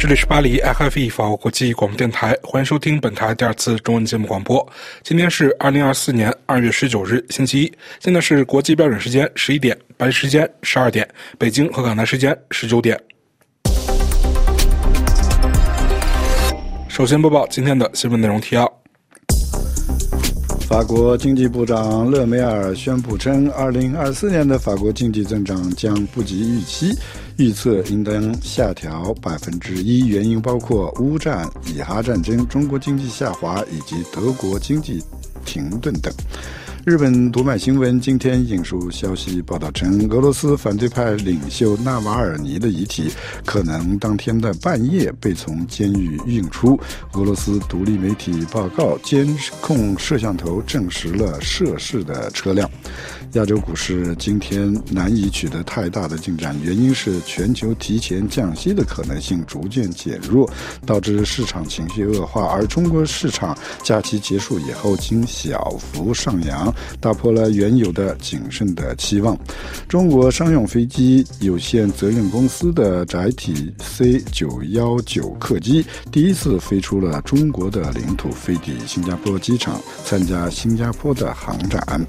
这里是巴黎 FFE 法国国际广播电台，欢迎收听本台第二次中文节目广播。今天是二零二四年二月十九日，星期一，现在是国际标准时间十一点，巴黎时间十二点，北京和港南时间十九点。首先播报今天的新闻内容提要。法国经济部长勒梅尔宣布称，二零二四年的法国经济增长将不及预期，预测应当下调百分之一。原因包括乌战、以哈战争、中国经济下滑以及德国经济停顿等。日本读卖新闻今天引述消息报道称，俄罗斯反对派领袖纳瓦尔尼的遗体可能当天的半夜被从监狱运出。俄罗斯独立媒体报告，监控摄像头证实了涉事的车辆。亚洲股市今天难以取得太大的进展，原因是全球提前降息的可能性逐渐减弱，导致市场情绪恶化。而中国市场假期结束以后，经小幅上扬，打破了原有的谨慎的期望。中国商用飞机有限责任公司的载体 C 九幺九客机第一次飞出了中国的领土，飞抵新加坡机场，参加新加坡的航展。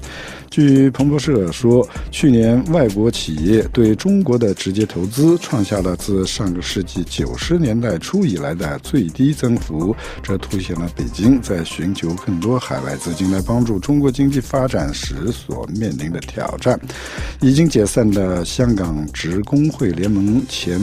据彭博社说，去年外国企业对中国的直接投资创下了自上个世纪九十年代初以来的最低增幅，这凸显了北京在寻求更多海外资金来帮助中国经济发展时所面临的挑战。已经解散的香港职工会联盟前。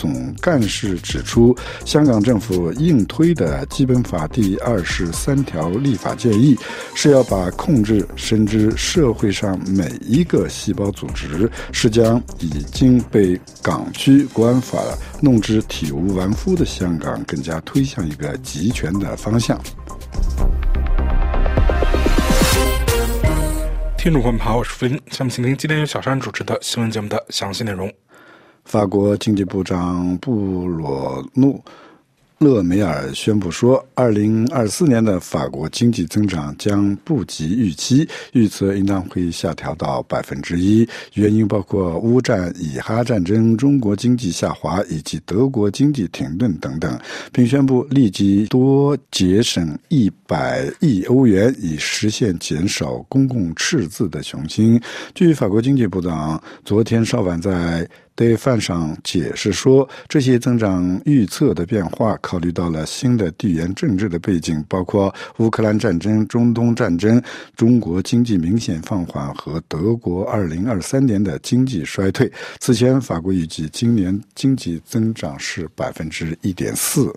总干事指出，香港政府硬推的基本法第二十三条立法建议，是要把控制甚至社会上每一个细胞组织，是将已经被港区国安法弄至体无完肤的香港，更加推向一个集权的方向。听众朋友们好，我是福音，下面请听今天由小山主持的新闻节目的详细内容。法国经济部长布罗诺。勒梅尔宣布说，二零二四年的法国经济增长将不及预期，预测应当会下调到百分之一。原因包括乌战、以哈战争、中国经济下滑以及德国经济停顿等等，并宣布立即多节省一百亿欧元，以实现减少公共赤字的雄心。据法国经济部长昨天稍晚在。对饭上解释说，这些增长预测的变化考虑到了新的地缘政治的背景，包括乌克兰战争、中东战争、中国经济明显放缓和德国二零二三年的经济衰退。此前，法国预计今年经济增长是百分之一点四。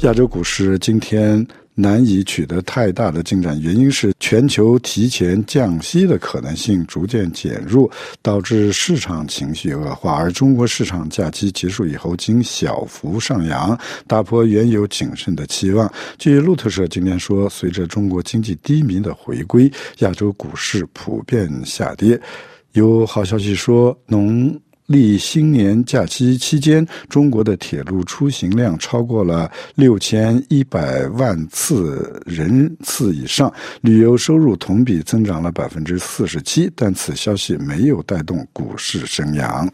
亚洲股市今天。难以取得太大的进展，原因是全球提前降息的可能性逐渐减弱，导致市场情绪恶化。而中国市场假期结束以后，经小幅上扬，打破原有谨慎的期望。据路透社今天说，随着中国经济低迷的回归，亚洲股市普遍下跌。有好消息说，农。历新年假期期间，中国的铁路出行量超过了六千一百万次人次以上，旅游收入同比增长了百分之四十七，但此消息没有带动股市升扬。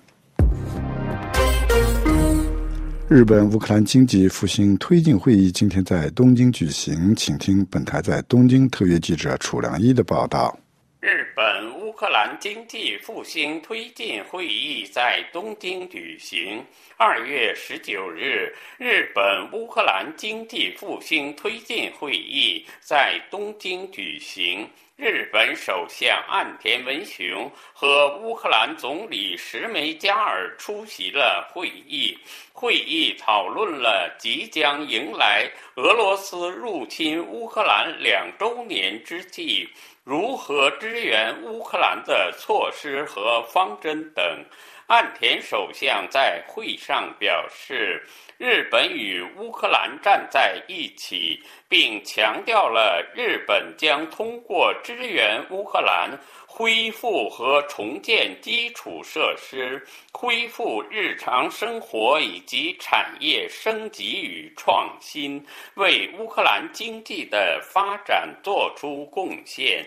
日本乌克兰经济复兴推进会议今天在东京举行，请听本台在东京特约记者楚良一的报道。日本。乌克兰经济复兴推进会议在东京举行。二月十九日，日本乌克兰经济复兴推进会议在东京举行。日本首相岸田文雄和乌克兰总理石梅加尔出席了会议。会议讨论了即将迎来俄罗斯入侵乌克兰两周年之际。如何支援乌克兰的措施和方针等，岸田首相在会上表示，日本与乌克兰站在一起，并强调了日本将通过支援乌克兰。恢复和重建基础设施，恢复日常生活以及产业升级与创新，为乌克兰经济的发展做出贡献。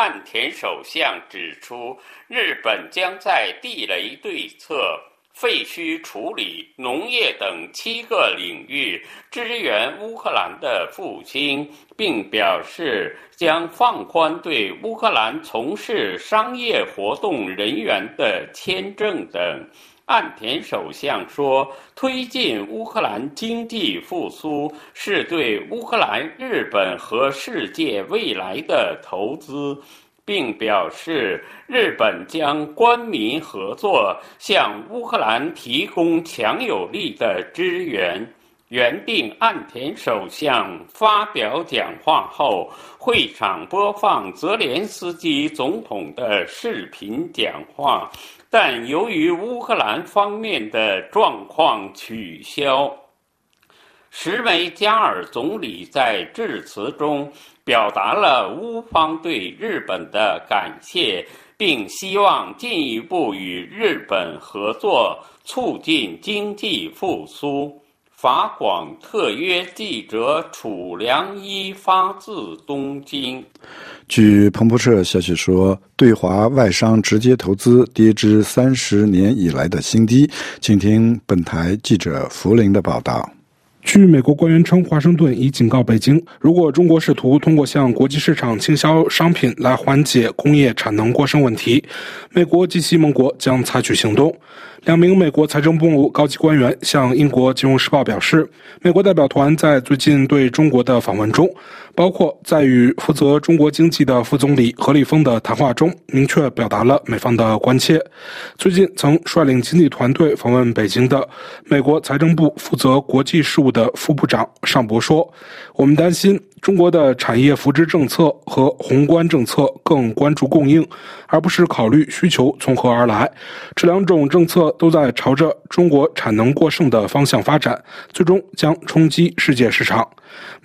岸田首相指出，日本将在地雷对策、废墟处理、农业等七个领域支援乌克兰的复兴，并表示将放宽对乌克兰从事商业活动人员的签证等。岸田首相说：“推进乌克兰经济复苏是对乌克兰、日本和世界未来的投资。”并表示，日本将官民合作向乌克兰提供强有力的支援。原定岸田首相发表讲话后，会场播放泽连斯基总统的视频讲话，但由于乌克兰方面的状况取消。什梅加尔总理在致辞中表达了乌方对日本的感谢，并希望进一步与日本合作，促进经济复苏。法广特约记者楚良一发自东京。据彭博社消息说，对华外商直接投资跌至三十年以来的新低。请听本台记者福林的报道。据美国官员称，华盛顿已警告北京，如果中国试图通过向国际市场倾销商品来缓解工业产能过剩问题，美国及其盟国将采取行动。两名美国财政部高级官员向英国金融时报表示，美国代表团在最近对中国的访问中，包括在与负责中国经济的副总理何立峰的谈话中，明确表达了美方的关切。最近曾率领经济团队访问北京的美国财政部负责国际事务的副部长尚博说：“我们担心。”中国的产业扶持政策和宏观政策更关注供应，而不是考虑需求从何而来。这两种政策都在朝着中国产能过剩的方向发展，最终将冲击世界市场。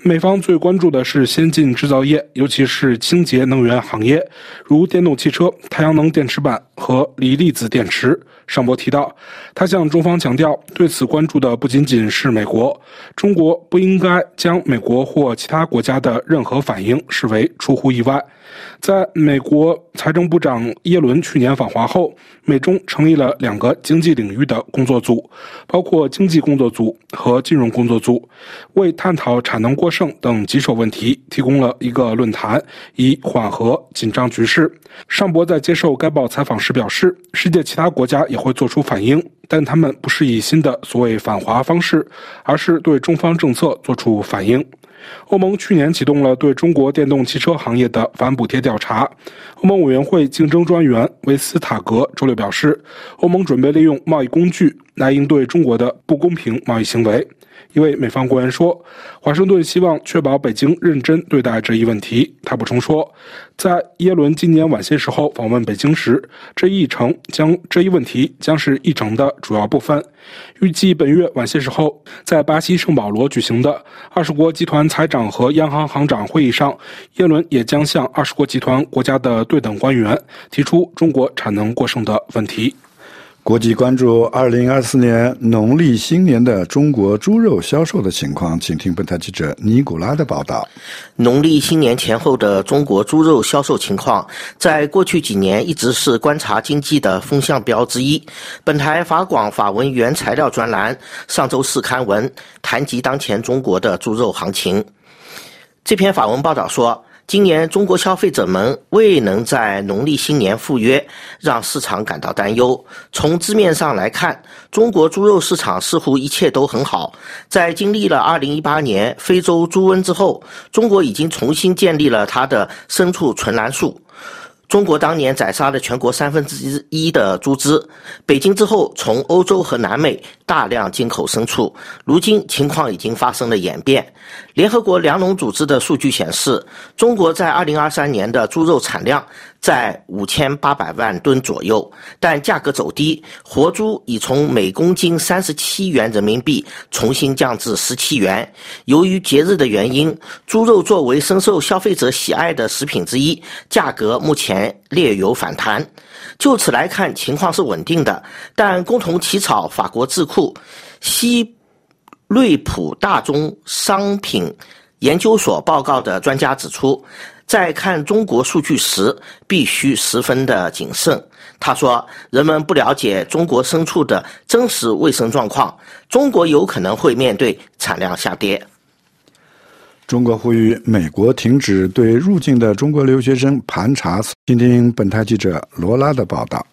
美方最关注的是先进制造业，尤其是清洁能源行业，如电动汽车、太阳能电池板和锂离子电池。尚博提到，他向中方强调，对此关注的不仅仅是美国，中国不应该将美国或其他国家的任何反应视为出乎意外。在美国财政部长耶伦去年访华后，美中成立了两个经济领域的工作组，包括经济工作组和金融工作组，为探讨产能过剩等棘手问题提供了一个论坛，以缓和紧张局势。尚博在接受该报采访时表示，世界其他国家也会做出反应，但他们不是以新的所谓反华方式，而是对中方政策做出反应。欧盟去年启动了对中国电动汽车行业的反补贴调查。欧盟委员会竞争专员维斯塔格周六表示，欧盟准备利用贸易工具来应对中国的不公平贸易行为。一位美方官员说：“华盛顿希望确保北京认真对待这一问题。”他补充说：“在耶伦今年晚些时候访问北京时，这一程将这一问题将是议程的主要部分。预计本月晚些时候，在巴西圣保罗举行的二十国集团财长和央行行长会议上，耶伦也将向二十国集团国家的对等官员提出中国产能过剩的问题。”国际关注二零二四年农历新年的中国猪肉销售的情况，请听本台记者尼古拉的报道。农历新年前后的中国猪肉销售情况，在过去几年一直是观察经济的风向标之一。本台法广法文原材料专栏上周四刊文谈及当前中国的猪肉行情。这篇法文报道说。今年中国消费者们未能在农历新年赴约，让市场感到担忧。从字面上来看，中国猪肉市场似乎一切都很好。在经历了2018年非洲猪瘟之后，中国已经重新建立了它的牲畜存栏数。中国当年宰杀了全国三分之一的猪只。北京之后，从欧洲和南美大量进口牲畜，如今情况已经发生了演变。联合国粮农组织的数据显示，中国在2023年的猪肉产量。在五千八百万吨左右，但价格走低，活猪已从每公斤三十七元人民币重新降至十七元。由于节日的原因，猪肉作为深受消费者喜爱的食品之一，价格目前略有反弹。就此来看，情况是稳定的。但共同起草法国智库西瑞普大宗商品研究所报告的专家指出。在看中国数据时，必须十分的谨慎。他说：“人们不了解中国牲畜的真实卫生状况，中国有可能会面对产量下跌。”中国呼吁美国停止对入境的中国留学生盘查。听听本台记者罗拉的报道。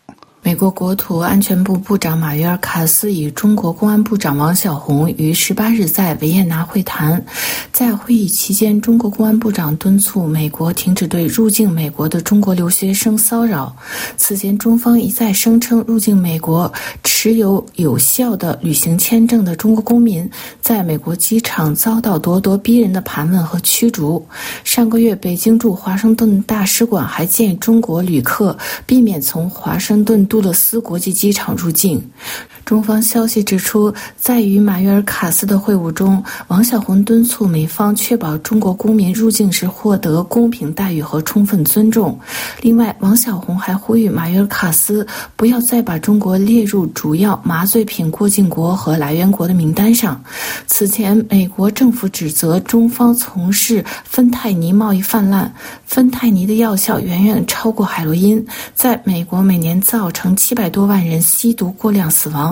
美国国土安全部部长马约尔卡斯与中国公安部长王小红于十八日在维也纳会谈。在会议期间，中国公安部长敦促美国停止对入境美国的中国留学生骚扰。此前，中方一再声称入境美国持有有效的旅行签证的中国公民在美国机场遭到咄咄逼人的盘问和驱逐。上个月，北京驻华盛顿大使馆还建议中国旅客避免从华盛顿。杜勒斯国际机场入境。中方消息指出，在与马约尔卡斯的会晤中，王小红敦促美方确保中国公民入境时获得公平待遇和充分尊重。另外，王小红还呼吁马约尔卡斯不要再把中国列入主要麻醉品过境国和来源国的名单上。此前，美国政府指责中方从事芬太尼贸易泛滥，芬太尼的药效远远超过海洛因，在美国每年造成七百多万人吸毒过量死亡。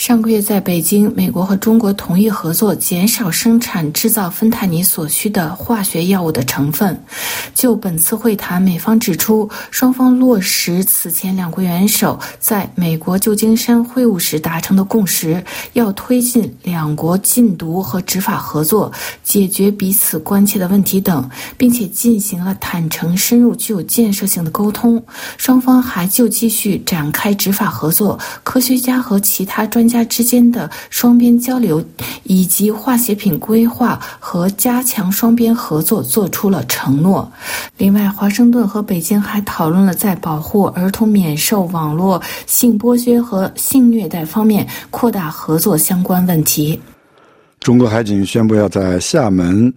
上个月，在北京，美国和中国同意合作，减少生产制造芬太尼所需的化学药物的成分。就本次会谈，美方指出，双方落实此前两国元首在美国旧金山会晤时达成的共识，要推进两国禁毒和执法合作，解决彼此关切的问题等，并且进行了坦诚、深入、具有建设性的沟通。双方还就继续展开执法合作、科学家和其他专家之间的双边交流，以及化学品规划和加强双边合作做出了承诺。另外，华盛顿和北京还讨论了在保护儿童免受网络性剥削和性虐待方面扩大合作相关问题。中国海警宣布要在厦门。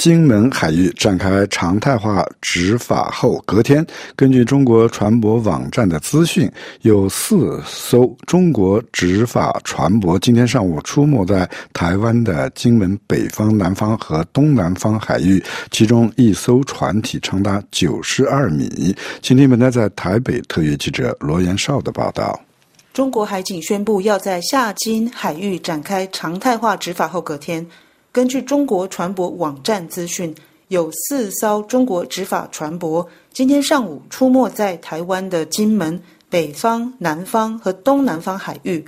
金门海域展开常态化执法后，隔天，根据中国船舶网站的资讯，有四艘中国执法船舶今天上午出没在台湾的金门北方、南方和东南方海域，其中一艘船体长达九十二米。请听本台在台北特约记者罗延绍的报道：中国海警宣布要在厦金海域展开常态化执法后，隔天。根据中国船舶网站资讯，有四艘中国执法船舶今天上午出没在台湾的金门北方、南方和东南方海域，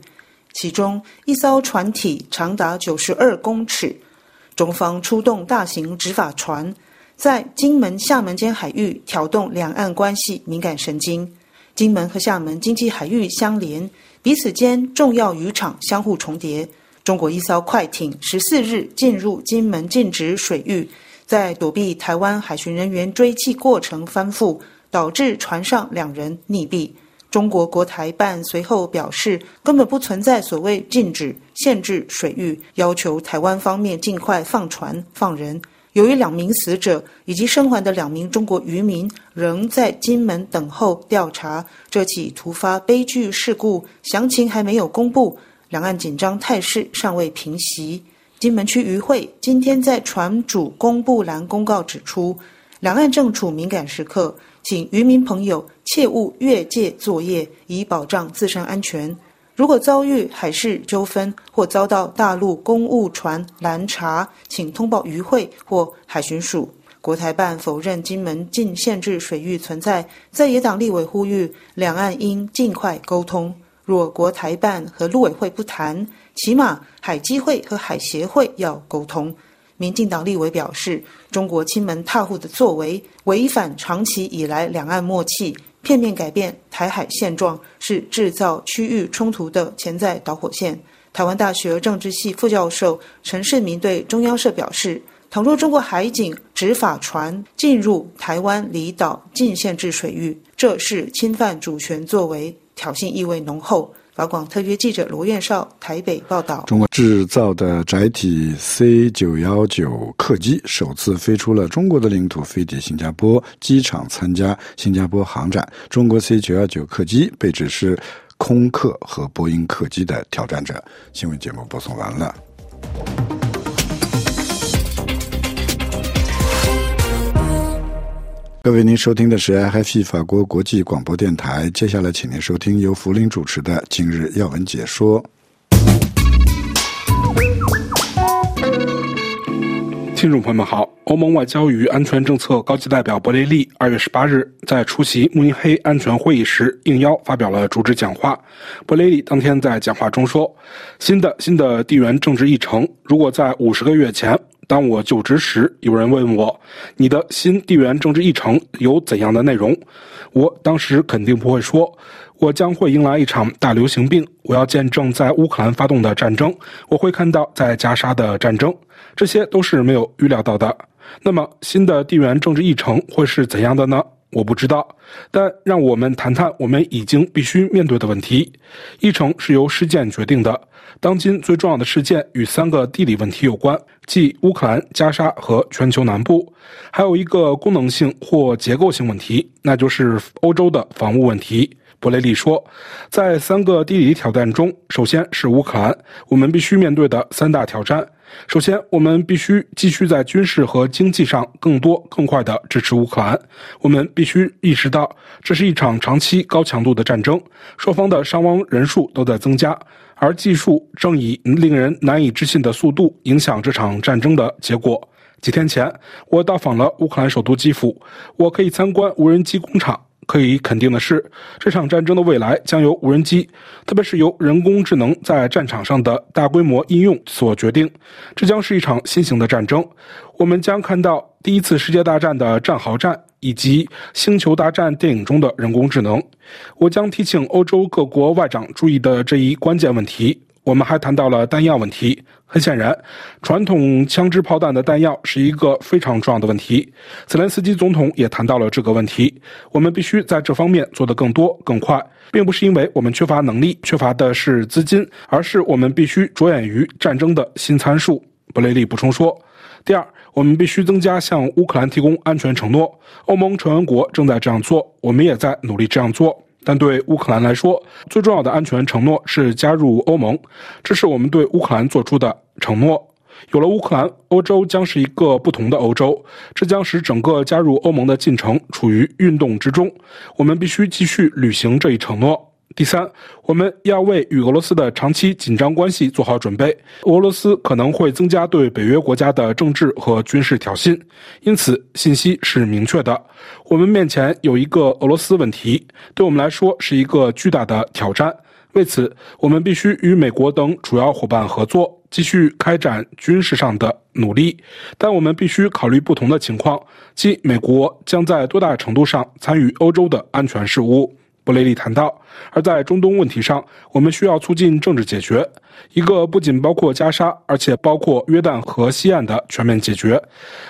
其中一艘船体长达九十二公尺。中方出动大型执法船，在金门、厦门间海域挑动两岸关系敏感神经。金门和厦门经济海域相连，彼此间重要渔场相互重叠。中国一艘快艇十四日进入金门禁止水域，在躲避台湾海巡人员追击过程翻覆，导致船上两人溺毙。中国国台办随后表示，根本不存在所谓禁止、限制水域，要求台湾方面尽快放船放人。由于两名死者以及生还的两名中国渔民仍在金门等候调查，这起突发悲剧事故详情还没有公布。两岸紧张态势尚未平息。金门区渔会今天在船主公布栏公告指出，两岸正处敏感时刻，请渔民朋友切勿越界作业，以保障自身安全。如果遭遇海事纠纷或遭到大陆公务船拦查，请通报渔会或海巡署。国台办否认金门禁限制水域存在，在野党立委呼吁两岸应尽快沟通。若国台办和陆委会不谈，起码海基会和海协会要沟通。民进党立委表示，中国亲门踏户的作为违反长期以来两岸默契，片面改变台海现状，是制造区域冲突的潜在导火线。台湾大学政治系副教授陈世明对中央社表示，倘若中国海警执法船进入台湾离岛禁限制水域，这是侵犯主权作为。挑衅意味浓厚。法广特约记者罗院少台北报道：中国制造的载体 C 九幺九客机首次飞出了中国的领土，飞抵新加坡机场参加新加坡航展。中国 C 九幺九客机被指是空客和波音客机的挑战者。新闻节目播送完了。各位，您收听的是 IFI 法国国际广播电台。接下来，请您收听由福林主持的《今日要闻解说》。听众朋友们好，欧盟外交与安全政策高级代表博雷利二月十八日在出席慕尼黑安全会议时应邀发表了主旨讲话。博雷利当天在讲话中说：“新的新的地缘政治议程，如果在五十个月前。”当我就职时，有人问我：“你的新地缘政治议程有怎样的内容？”我当时肯定不会说：“我将会迎来一场大流行病，我要见证在乌克兰发动的战争，我会看到在加沙的战争，这些都是没有预料到的。”那么，新的地缘政治议程会是怎样的呢？我不知道，但让我们谈谈我们已经必须面对的问题。议程是由事件决定的。当今最重要的事件与三个地理问题有关，即乌克兰、加沙和全球南部。还有一个功能性或结构性问题，那就是欧洲的防务问题。博雷利说，在三个地理挑战中，首先是乌克兰，我们必须面对的三大挑战。首先，我们必须继续在军事和经济上更多、更快地支持乌克兰。我们必须意识到，这是一场长期、高强度的战争，双方的伤亡人数都在增加，而技术正以令人难以置信的速度影响这场战争的结果。几天前，我到访了乌克兰首都基辅，我可以参观无人机工厂。可以肯定的是，这场战争的未来将由无人机，特别是由人工智能在战场上的大规模应用所决定。这将是一场新型的战争，我们将看到第一次世界大战的战壕战以及《星球大战》电影中的人工智能。我将提醒欧洲各国外长注意的这一关键问题。我们还谈到了弹药问题。很显然，传统枪支炮弹的弹药是一个非常重要的问题。泽连斯基总统也谈到了这个问题。我们必须在这方面做得更多、更快，并不是因为我们缺乏能力，缺乏的是资金，而是我们必须着眼于战争的新参数。布雷利补充说：“第二，我们必须增加向乌克兰提供安全承诺。欧盟成员国正在这样做，我们也在努力这样做。”但对乌克兰来说，最重要的安全承诺是加入欧盟，这是我们对乌克兰做出的承诺。有了乌克兰，欧洲将是一个不同的欧洲，这将使整个加入欧盟的进程处于运动之中。我们必须继续履行这一承诺。第三，我们要为与俄罗斯的长期紧张关系做好准备。俄罗斯可能会增加对北约国家的政治和军事挑衅，因此信息是明确的。我们面前有一个俄罗斯问题，对我们来说是一个巨大的挑战。为此，我们必须与美国等主要伙伴合作，继续开展军事上的努力。但我们必须考虑不同的情况，即美国将在多大程度上参与欧洲的安全事务。布雷利谈到，而在中东问题上，我们需要促进政治解决，一个不仅包括加沙，而且包括约旦河西岸的全面解决。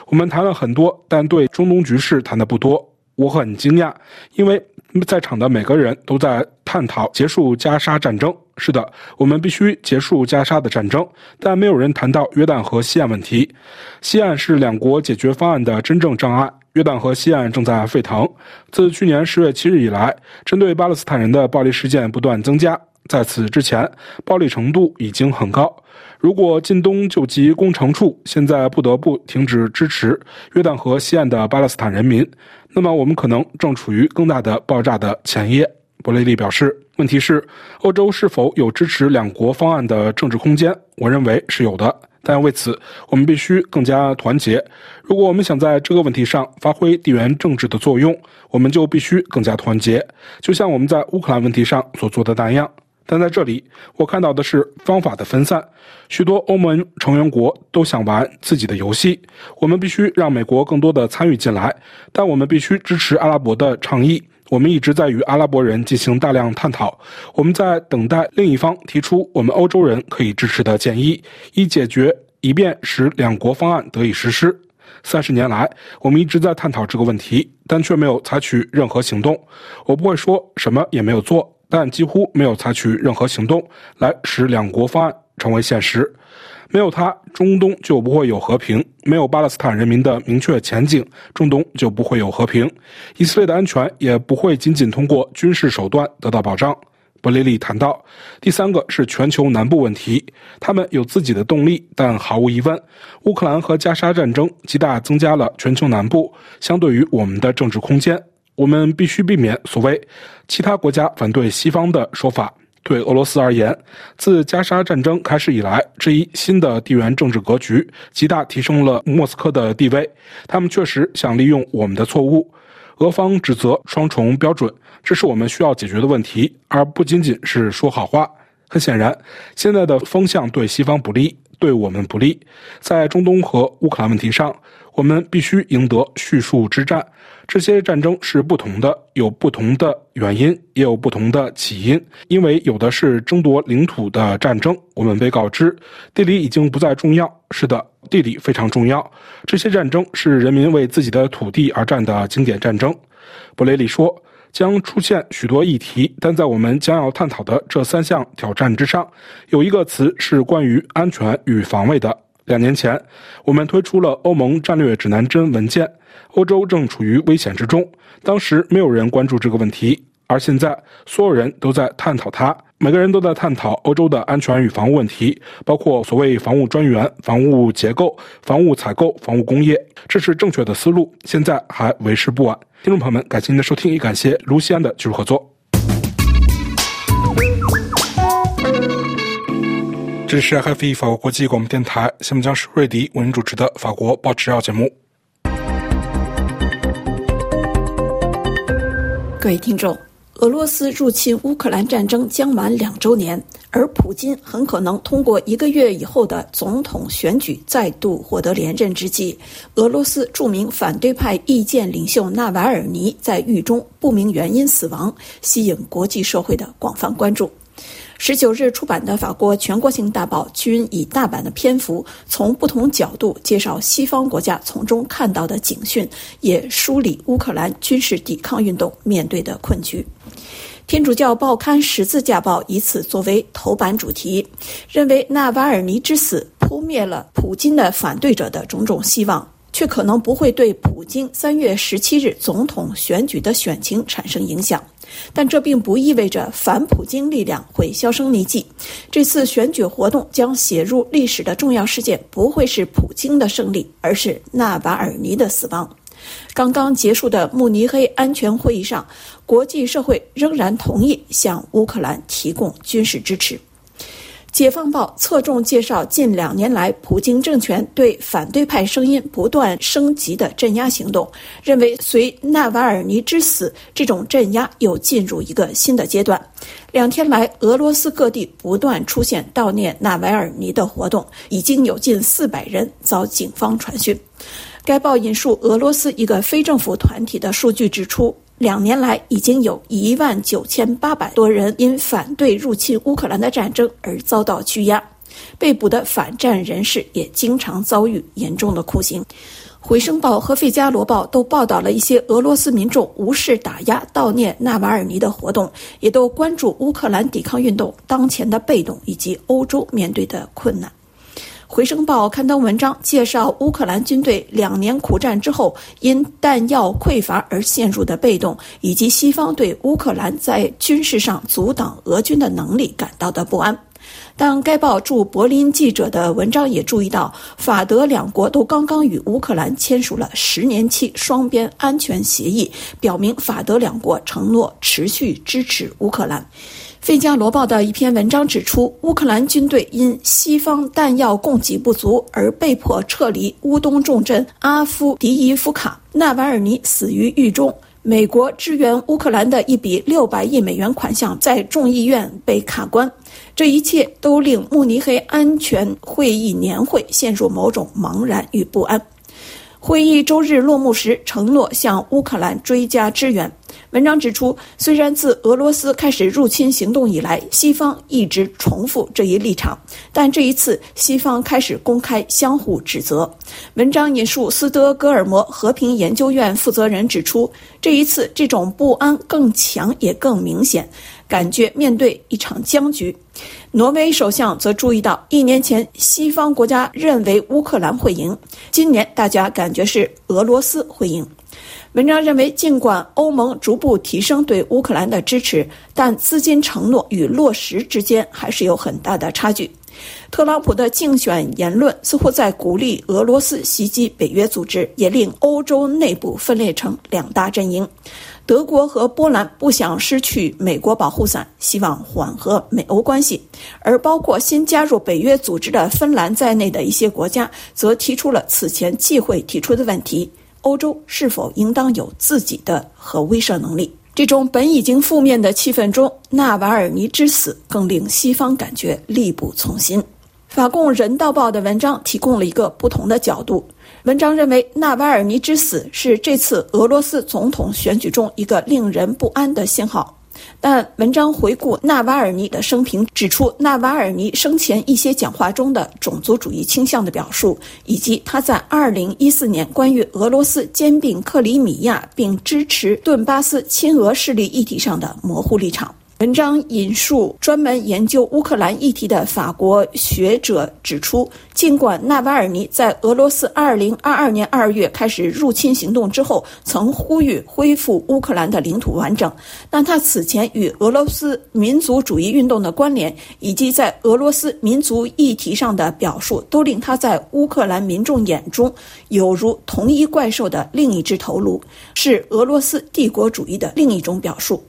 我们谈了很多，但对中东局势谈的不多。我很惊讶，因为在场的每个人都在探讨结束加沙战争。是的，我们必须结束加沙的战争，但没有人谈到约旦河西岸问题。西岸是两国解决方案的真正障碍。约旦河西岸正在沸腾。自去年十月七日以来，针对巴勒斯坦人的暴力事件不断增加。在此之前，暴力程度已经很高。如果近东救济工程处现在不得不停止支持约旦河西岸的巴勒斯坦人民，那么我们可能正处于更大的爆炸的前夜。博雷利表示：“问题是，欧洲是否有支持两国方案的政治空间？我认为是有的。”但为此，我们必须更加团结。如果我们想在这个问题上发挥地缘政治的作用，我们就必须更加团结，就像我们在乌克兰问题上所做的那样。但在这里，我看到的是方法的分散。许多欧盟成员国都想玩自己的游戏。我们必须让美国更多的参与进来，但我们必须支持阿拉伯的倡议。我们一直在与阿拉伯人进行大量探讨，我们在等待另一方提出我们欧洲人可以支持的建议，以解决，以便使两国方案得以实施。三十年来，我们一直在探讨这个问题，但却没有采取任何行动。我不会说什么也没有做，但几乎没有采取任何行动来使两国方案成为现实。没有它，中东就不会有和平；没有巴勒斯坦人民的明确前景，中东就不会有和平。以色列的安全也不会仅仅通过军事手段得到保障。布雷利谈到，第三个是全球南部问题，他们有自己的动力，但毫无疑问，乌克兰和加沙战争极大增加了全球南部相对于我们的政治空间。我们必须避免所谓其他国家反对西方的说法。对俄罗斯而言，自加沙战争开始以来，这一新的地缘政治格局极大提升了莫斯科的地位。他们确实想利用我们的错误。俄方指责双重标准，这是我们需要解决的问题，而不仅仅是说好话。很显然，现在的风向对西方不利，对我们不利。在中东和乌克兰问题上，我们必须赢得叙述之战。这些战争是不同的，有不同的原因，也有不同的起因。因为有的是争夺领土的战争，我们被告知地理已经不再重要。是的，地理非常重要。这些战争是人民为自己的土地而战的经典战争。布雷里说，将出现许多议题，但在我们将要探讨的这三项挑战之上，有一个词是关于安全与防卫的。两年前，我们推出了欧盟战略指南针文件。欧洲正处于危险之中，当时没有人关注这个问题，而现在所有人都在探讨它。每个人都在探讨欧洲的安全与防务问题，包括所谓防务专员、防务结构、防务采购、防务工业。这是正确的思路，现在还为时不晚。听众朋友们，感谢您的收听，也感谢卢西安的技术合作。这里是 HFE 法国国际广播电台，下面将是瑞迪为您主持的法国报纸要节目。各位听众，俄罗斯入侵乌克兰战争将满两周年，而普京很可能通过一个月以后的总统选举再度获得连任之际，俄罗斯著名反对派意见领袖纳瓦尔尼在狱中不明原因死亡，吸引国际社会的广泛关注。十九日出版的法国全国性大报均以大版的篇幅，从不同角度介绍西方国家从中看到的警讯，也梳理乌克兰军事抵抗运动面对的困局。天主教报刊《十字架报》以此作为头版主题，认为纳瓦尔尼之死扑灭了普京的反对者的种种希望，却可能不会对普京三月十七日总统选举的选情产生影响。但这并不意味着反普京力量会销声匿迹。这次选举活动将写入历史的重要事件，不会是普京的胜利，而是纳瓦尔尼的死亡。刚刚结束的慕尼黑安全会议上，国际社会仍然同意向乌克兰提供军事支持。解放报侧重介绍近两年来普京政权对反对派声音不断升级的镇压行动，认为随纳瓦尔尼之死，这种镇压又进入一个新的阶段。两天来，俄罗斯各地不断出现悼念纳瓦尔尼的活动，已经有近四百人遭警方传讯。该报引述俄罗斯一个非政府团体的数据指出。两年来，已经有一万九千八百多人因反对入侵乌克兰的战争而遭到拘押，被捕的反战人士也经常遭遇严重的酷刑。《回声报》和《费加罗报》都报道了一些俄罗斯民众无视打压悼念纳瓦尔尼的活动，也都关注乌克兰抵抗运动当前的被动以及欧洲面对的困难。《回声报》刊登文章介绍乌克兰军队两年苦战之后因弹药匮乏而陷入的被动，以及西方对乌克兰在军事上阻挡俄军的能力感到的不安。但该报驻柏林记者的文章也注意到，法德两国都刚刚与乌克兰签署了十年期双边安全协议，表明法德两国承诺持续支持乌克兰。《费加罗报》的一篇文章指出，乌克兰军队因西方弹药供给不足而被迫撤离乌东重镇阿夫迪伊夫卡。纳瓦尔尼死于狱中。美国支援乌克兰的一笔六百亿美元款项在众议院被卡关。这一切都令慕尼黑安全会议年会陷入某种茫然与不安。会议周日落幕时承诺向乌克兰追加支援。文章指出，虽然自俄罗斯开始入侵行动以来，西方一直重复这一立场，但这一次西方开始公开相互指责。文章引述斯德哥尔摩和平研究院负责人指出，这一次这种不安更强也更明显，感觉面对一场僵局。挪威首相则注意到，一年前西方国家认为乌克兰会赢，今年大家感觉是俄罗斯会赢。文章认为，尽管欧盟逐步提升对乌克兰的支持，但资金承诺与落实之间还是有很大的差距。特朗普的竞选言论似乎在鼓励俄罗斯袭击北约组织，也令欧洲内部分裂成两大阵营。德国和波兰不想失去美国保护伞，希望缓和美欧关系；而包括新加入北约组织的芬兰在内的一些国家，则提出了此前忌讳提出的问题：欧洲是否应当有自己的核威慑能力？这种本已经负面的气氛中，纳瓦尔尼之死更令西方感觉力不从心。法共人道报的文章提供了一个不同的角度。文章认为，纳瓦尔尼之死是这次俄罗斯总统选举中一个令人不安的信号。但文章回顾纳瓦尔尼的生平，指出纳瓦尔尼生前一些讲话中的种族主义倾向的表述，以及他在2014年关于俄罗斯兼并克里米亚并支持顿巴斯亲俄势力议题上的模糊立场。文章引述专门研究乌克兰议题的法国学者指出，尽管纳瓦尔尼在俄罗斯2022年2月开始入侵行动之后曾呼吁恢复乌克兰的领土完整，但他此前与俄罗斯民族主义运动的关联，以及在俄罗斯民族议题上的表述，都令他在乌克兰民众眼中有如同一怪兽的另一只头颅，是俄罗斯帝国主义的另一种表述。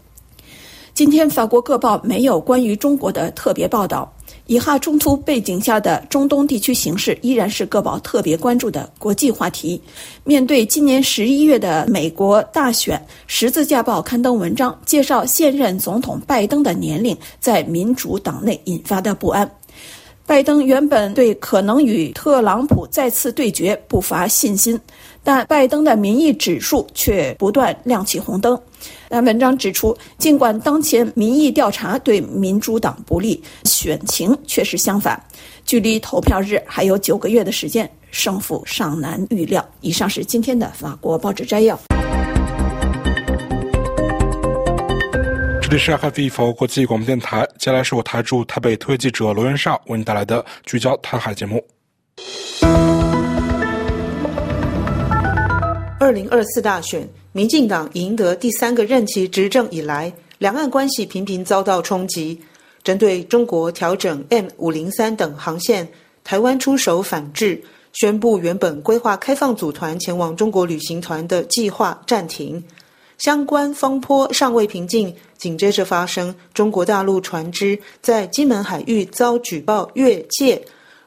今天，法国各报没有关于中国的特别报道。以哈冲突背景下的中东地区形势依然是各报特别关注的国际话题。面对今年十一月的美国大选，《十字架报》刊登文章介绍现任总统拜登的年龄在民主党内引发的不安。拜登原本对可能与特朗普再次对决不乏信心，但拜登的民意指数却不断亮起红灯。但文章指出，尽管当前民意调查对民主党不利，选情却是相反。距离投票日还有九个月的时间，胜负尚难预料。以上是今天的法国报纸摘要。这里是 RFI 法国国际广播电台，接下来是我台驻台北特约记者罗元绍为您带来的聚焦台海节目。二零二四大选。民进党赢得第三个任期执政以来，两岸关系频频遭到冲击。针对中国调整 M 五零三等航线，台湾出手反制，宣布原本规划开放组团前往中国旅行团的计划暂停。相关风波尚未平静，紧接着发生中国大陆船只在金门海域遭举报越界。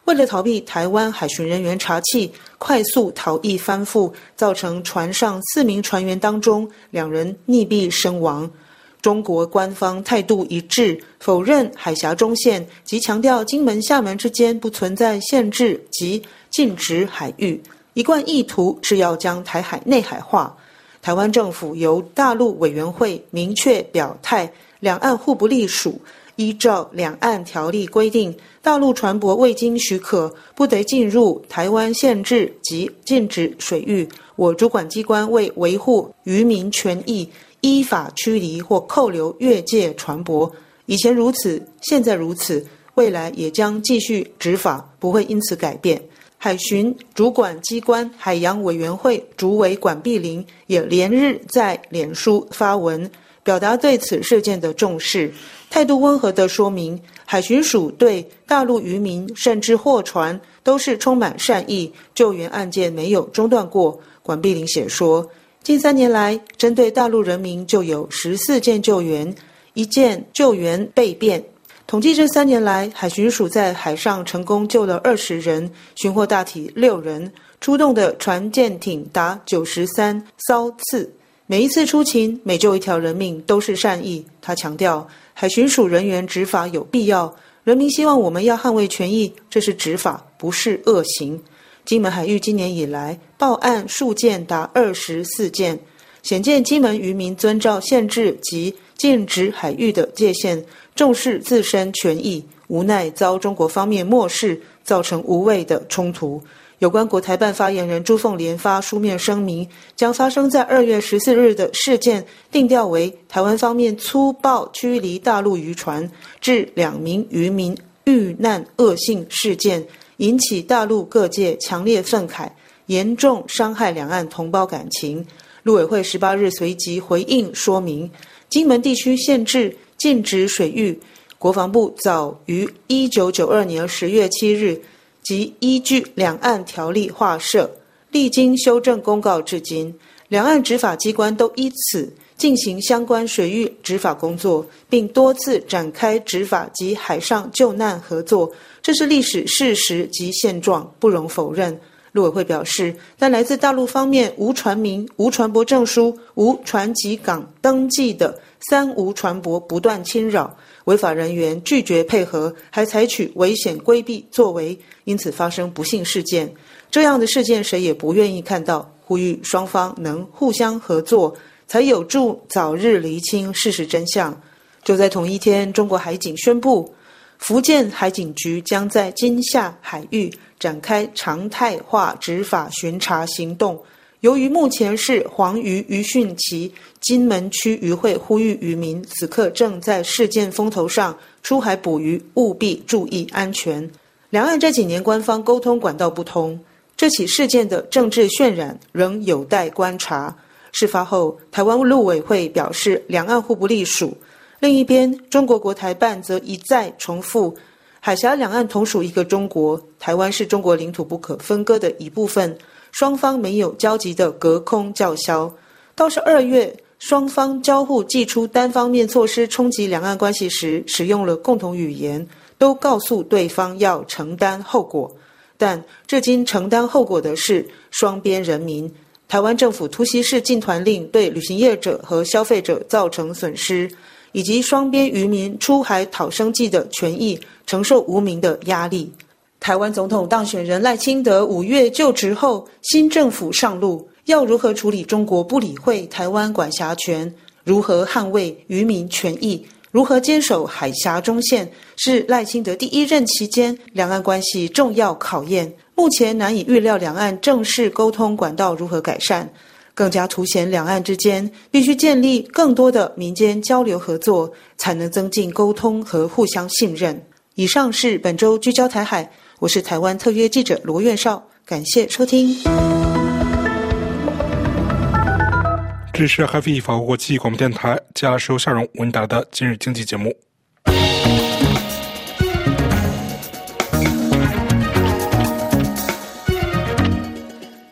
为了逃避台湾海巡人员查缉，快速逃逸翻覆，造成船上四名船员当中两人溺毙身亡。中国官方态度一致，否认海峡中线，及强调金门、厦门之间不存在限制及禁止海域，一贯意图是要将台海内海化。台湾政府由大陆委员会明确表态，两岸互不隶属。依照两岸条例规定，大陆船舶未经许可，不得进入台湾限制及禁止水域。我主管机关为维护渔民权益，依法驱离或扣留越界船舶。以前如此，现在如此，未来也将继续执法，不会因此改变。海巡主管机关海洋委员会主委管碧玲也连日在脸书发文。表达对此事件的重视，态度温和地说明，海巡署对大陆渔民甚至货船都是充满善意，救援案件没有中断过。管碧玲写说，近三年来，针对大陆人民就有十四件救援，一件救援被变。统计这三年来，海巡署在海上成功救了二十人，寻获大体六人，出动的船舰艇达九十三艘次。每一次出勤，每救一条人命都是善意。他强调，海巡署人员执法有必要，人民希望我们要捍卫权益，这是执法，不是恶行。金门海域今年以来报案数件达二十四件，显见金门渔民遵照限制及禁止海域的界限，重视自身权益，无奈遭中国方面漠视，造成无谓的冲突。有关国台办发言人朱凤莲发书面声明，将发生在二月十四日的事件定调为台湾方面粗暴驱离大陆渔船，致两名渔民遇难恶性事件，引起大陆各界强烈愤慨，严重伤害两岸同胞感情。陆委会十八日随即回应说明，金门地区限制禁止水域，国防部早于一九九二年十月七日即依据两岸条例划设，历经修正公告至今，两岸执法机关都依此。进行相关水域执法工作，并多次展开执法及海上救难合作，这是历史事实及现状，不容否认。陆委会表示，但来自大陆方面无船名、无船舶证书、无船籍港登记的“三无”船舶不断侵扰，违法人员拒绝配合，还采取危险规避作为，因此发生不幸事件。这样的事件谁也不愿意看到，呼吁双方能互相合作。才有助早日厘清事实真相。就在同一天，中国海警宣布，福建海警局将在金厦海域展开常态化执法巡查行动。由于目前是黄鱼渔汛期，金门区渔会呼吁渔民此刻正在事件风头上出海捕鱼，务必注意安全。两岸这几年官方沟通管道不通，这起事件的政治渲染仍有待观察。事发后，台湾陆委会表示两岸互不隶属。另一边，中国国台办则一再重复，海峡两岸同属一个中国，台湾是中国领土不可分割的一部分，双方没有交集的隔空叫嚣。倒是二月，双方交互祭出单方面措施冲击两岸关系时，使用了共同语言，都告诉对方要承担后果。但至今承担后果的是双边人民。台湾政府突袭式禁团令对旅行业者和消费者造成损失，以及双边渔民出海讨生计的权益承受无名的压力。台湾总统当选人赖清德五月就职后，新政府上路，要如何处理中国不理会台湾管辖权？如何捍卫渔民权益？如何坚守海峡中线？是赖清德第一任期间两岸关系重要考验。目前难以预料两岸正式沟通管道如何改善，更加凸显两岸之间必须建立更多的民间交流合作，才能增进沟通和互相信任。以上是本周聚焦台海，我是台湾特约记者罗院少，感谢收听。这里是 h a 法国国际广播电台，接下来是由夏荣为您带来的今日经济节目。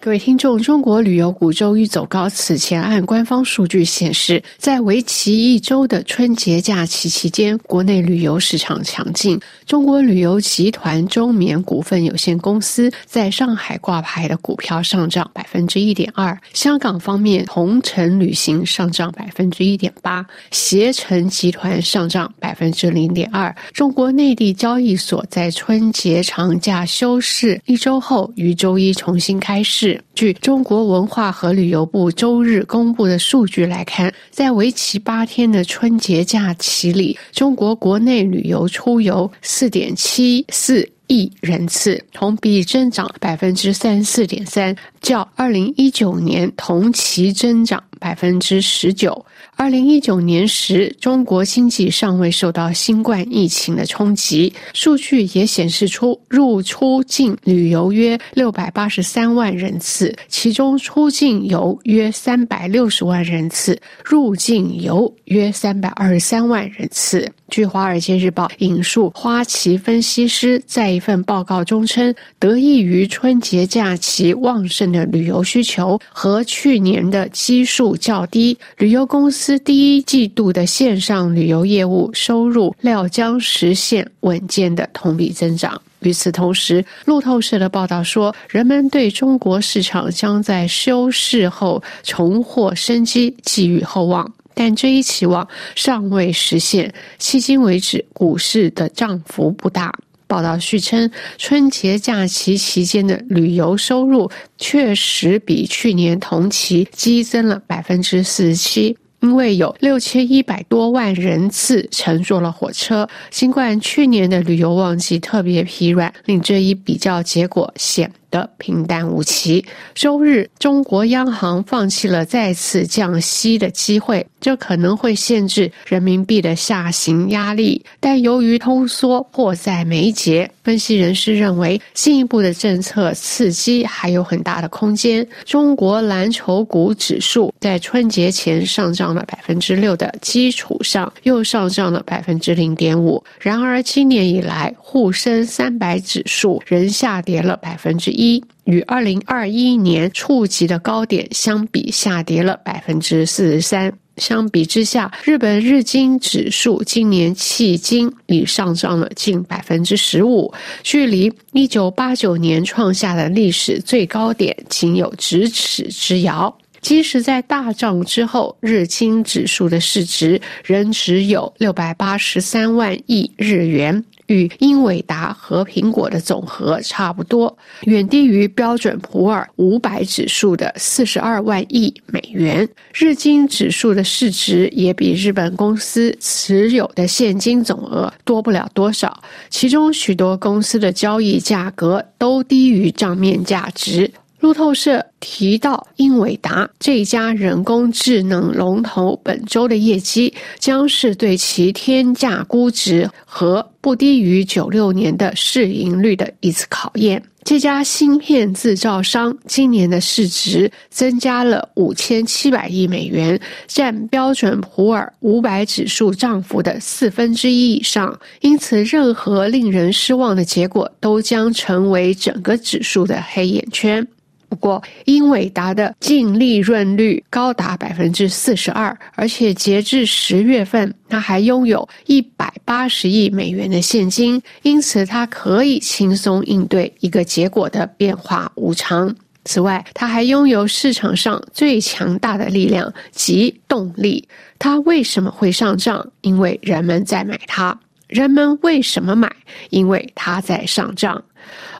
各位听众，中国旅游股周一走高。此前按官方数据显示，在为期一周的春节假期期间，国内旅游市场强劲。中国旅游集团中缅股份有限公司在上海挂牌的股票上涨百分之一点二。香港方面，同程旅行上涨百分之一点八，携程集团上涨百分之零点二。中国内地交易所，在春节长假休市一周后，于周一重新开市。据中国文化和旅游部周日公布的数据来看，在为期八天的春节假期里，中国国内旅游出游四点七四亿人次，同比增长百分之三十四点三，较二零一九年同期增长百分之十九。二零一九年时，中国经济尚未受到新冠疫情的冲击。数据也显示出，入出境旅游约六百八十三万人次，其中出境游约三百六十万人次，入境游约三百二十三万人次。据《华尔街日报》引述花旗分析师在一份报告中称，得益于春节假期旺盛的旅游需求和去年的基数较低，旅游公司。第一季度的线上旅游业务收入料将实现稳健的同比增长。与此同时，路透社的报道说，人们对中国市场将在休市后重获生机寄予厚望，但这一期望尚未实现。迄今为止，股市的涨幅不大。报道续称，春节假期期间的旅游收入确实比去年同期激增了百分之四十七。因为有六千一百多万人次乘坐了火车，尽管去年的旅游旺季特别疲软，令这一比较结果显。的平淡无奇。周日，中国央行放弃了再次降息的机会，这可能会限制人民币的下行压力。但由于通缩迫在眉睫，分析人士认为进一步的政策刺激还有很大的空间。中国蓝筹股指数在春节前上涨了百分之六的基础上，又上涨了百分之零点五。然而，今年以来，沪深三百指数仍下跌了百分之一，一与二零二一年触及的高点相比，下跌了百分之四十三。相比之下，日本日经指数今年迄今已上涨了近百分之十五，距离一九八九年创下的历史最高点仅有咫尺之遥。即使在大涨之后，日经指数的市值仍只有六百八十三万亿日元，与英伟达和苹果的总和差不多，远低于标准普尔五百指数的四十二万亿美元。日经指数的市值也比日本公司持有的现金总额多不了多少，其中许多公司的交易价格都低于账面价值。路透社提到，英伟达这家人工智能龙头本周的业绩将是对其天价估值和不低于九六年的市盈率的一次考验。这家芯片制造商今年的市值增加了五千七百亿美元，占标准普尔五百指数涨幅的四分之一以上。因此，任何令人失望的结果都将成为整个指数的黑眼圈。不过，英伟达的净利润率高达百分之四十二，而且截至十月份，它还拥有一百八十亿美元的现金，因此它可以轻松应对一个结果的变化无常。此外，它还拥有市场上最强大的力量及动力。它为什么会上涨？因为人们在买它。人们为什么买？因为它在上涨。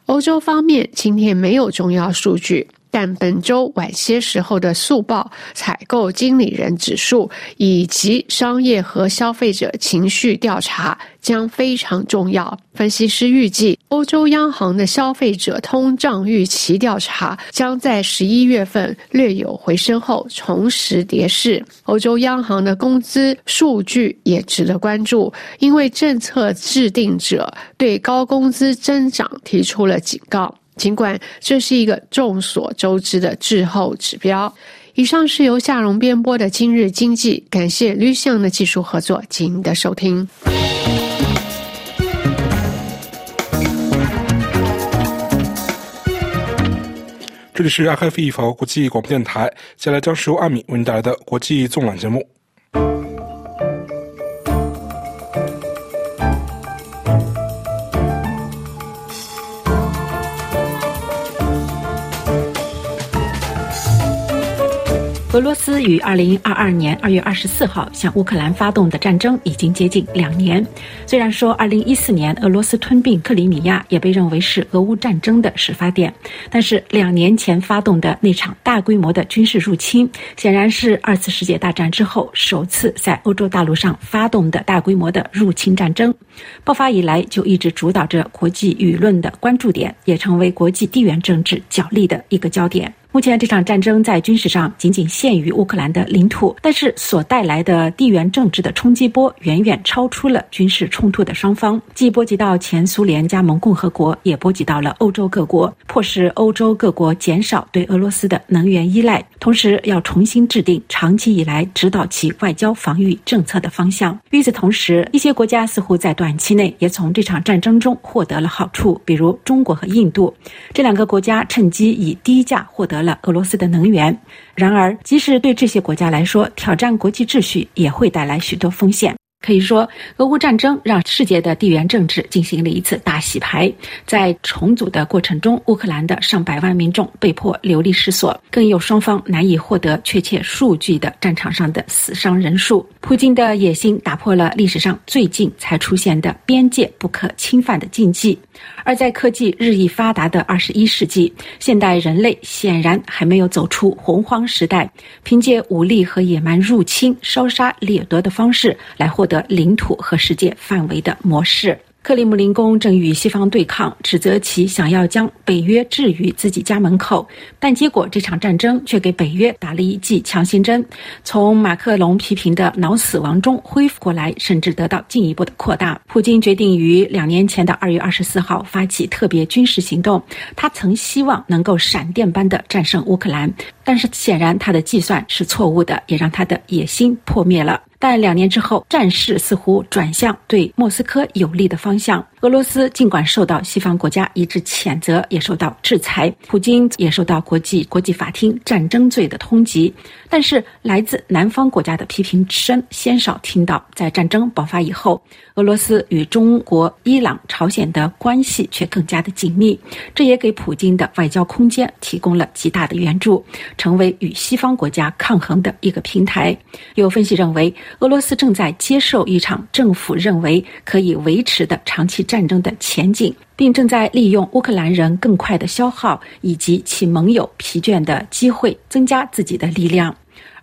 欧洲方面今天没有重要数据，但本周晚些时候的速报采购经理人指数以及商业和消费者情绪调查将非常重要。分析师预计，欧洲央行的消费者通胀预期调查将在十一月份略有回升后重拾跌势。欧洲央行的工资数据也值得关注，因为政策制定者对高工资增长提出了警告。尽管这是一个众所周知的滞后指标。以上是由夏荣编播的《今日经济》，感谢绿象的技术合作及您的收听。这里是 IFE 法国国际广播电台，接下来将是由阿米为您带来的国际纵览节目。俄罗斯于二零二二年二月二十四号向乌克兰发动的战争已经接近两年。虽然说二零一四年俄罗斯吞并克里米亚也被认为是俄乌战争的始发点，但是两年前发动的那场大规模的军事入侵，显然是二次世界大战之后首次在欧洲大陆上发动的大规模的入侵战争。爆发以来就一直主导着国际舆论的关注点，也成为国际地缘政治角力的一个焦点。目前这场战争在军事上仅仅限于乌克兰的领土，但是所带来的地缘政治的冲击波远远超出了军事冲突的双方，既波及到前苏联加盟共和国，也波及到了欧洲各国，迫使欧洲各国减少对俄罗斯的能源依赖，同时要重新制定长期以来指导其外交防御政策的方向。与此同时，一些国家似乎在短期内也从这场战争中获得了好处，比如中国和印度这两个国家趁机以低价获得。了俄罗斯的能源，然而，即使对这些国家来说，挑战国际秩序也会带来许多风险。可以说，俄乌战争让世界的地缘政治进行了一次大洗牌。在重组的过程中，乌克兰的上百万民众被迫流离失所，更有双方难以获得确切数据的战场上的死伤人数。普京的野心打破了历史上最近才出现的边界不可侵犯的禁忌。而在科技日益发达的二十一世纪，现代人类显然还没有走出洪荒时代，凭借武力和野蛮入侵、烧杀掠夺的方式来获得的领土和世界范围的模式。克里姆林宫正与西方对抗，指责其想要将北约置于自己家门口，但结果这场战争却给北约打了一剂强心针，从马克龙批评的脑死亡中恢复过来，甚至得到进一步的扩大。普京决定于两年前的二月二十四号发起特别军事行动，他曾希望能够闪电般的战胜乌克兰，但是显然他的计算是错误的，也让他的野心破灭了。但两年之后，战事似乎转向对莫斯科有利的方向。俄罗斯尽管受到西方国家一致谴责，也受到制裁，普京也受到国际国际法庭战争罪的通缉，但是来自南方国家的批评声鲜少听到。在战争爆发以后，俄罗斯与中国、伊朗、朝鲜的关系却更加的紧密，这也给普京的外交空间提供了极大的援助，成为与西方国家抗衡的一个平台。有分析认为，俄罗斯正在接受一场政府认为可以维持的长期战争的前景，并正在利用乌克兰人更快的消耗以及其盟友疲倦的机会，增加自己的力量。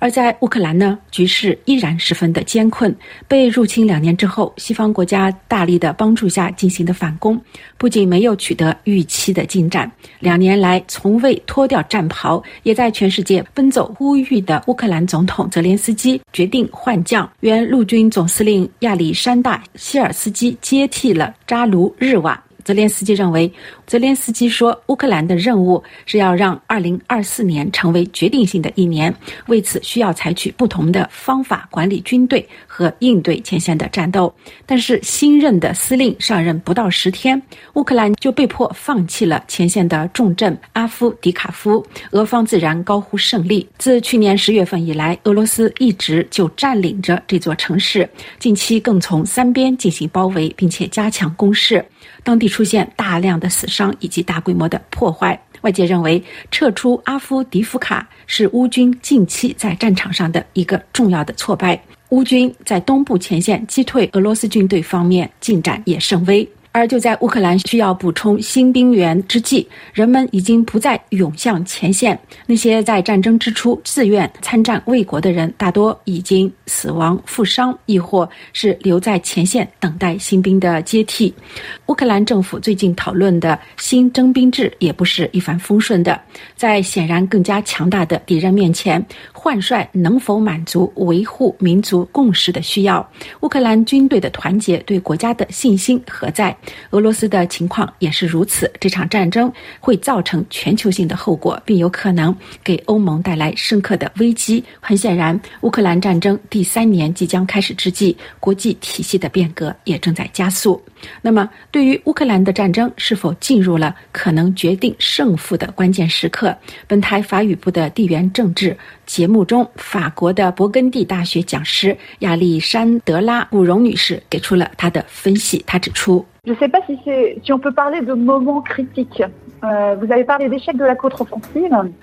而在乌克兰呢，局势依然十分的艰困。被入侵两年之后，西方国家大力的帮助下进行的反攻，不仅没有取得预期的进展，两年来从未脱掉战袍，也在全世界奔走呼吁的乌克兰总统泽连斯基决定换将，原陆军总司令亚历山大·希尔斯基接替了扎卢日瓦。泽连斯基认为，泽连斯基说，乌克兰的任务是要让2024年成为决定性的一年，为此需要采取不同的方法管理军队和应对前线的战斗。但是，新任的司令上任不到十天，乌克兰就被迫放弃了前线的重镇阿夫迪卡夫，俄方自然高呼胜利。自去年十月份以来，俄罗斯一直就占领着这座城市，近期更从三边进行包围，并且加强攻势。当地出现大量的死伤以及大规模的破坏，外界认为撤出阿夫迪夫卡是乌军近期在战场上的一个重要的挫败。乌军在东部前线击退俄罗斯军队方面进展也甚微。而就在乌克兰需要补充新兵员之际，人们已经不再涌向前线。那些在战争之初自愿参战卫国的人，大多已经死亡、负伤，亦或是留在前线等待新兵的接替。乌克兰政府最近讨论的新征兵制也不是一帆风顺的。在显然更加强大的敌人面前，换帅能否满足维护民族共识的需要？乌克兰军队的团结对国家的信心何在？俄罗斯的情况也是如此。这场战争会造成全球性的后果，并有可能给欧盟带来深刻的危机。很显然，乌克兰战争第三年即将开始之际，国际体系的变革也正在加速。那么，对于乌克兰的战争是否进入了可能决定胜负的关键时刻？本台法语部的地缘政治节目中，法国的勃艮第大学讲师亚历山德拉·古荣女士给出了她的分析。她指出。Je ne sais pas si si on peut parler de moment critique.。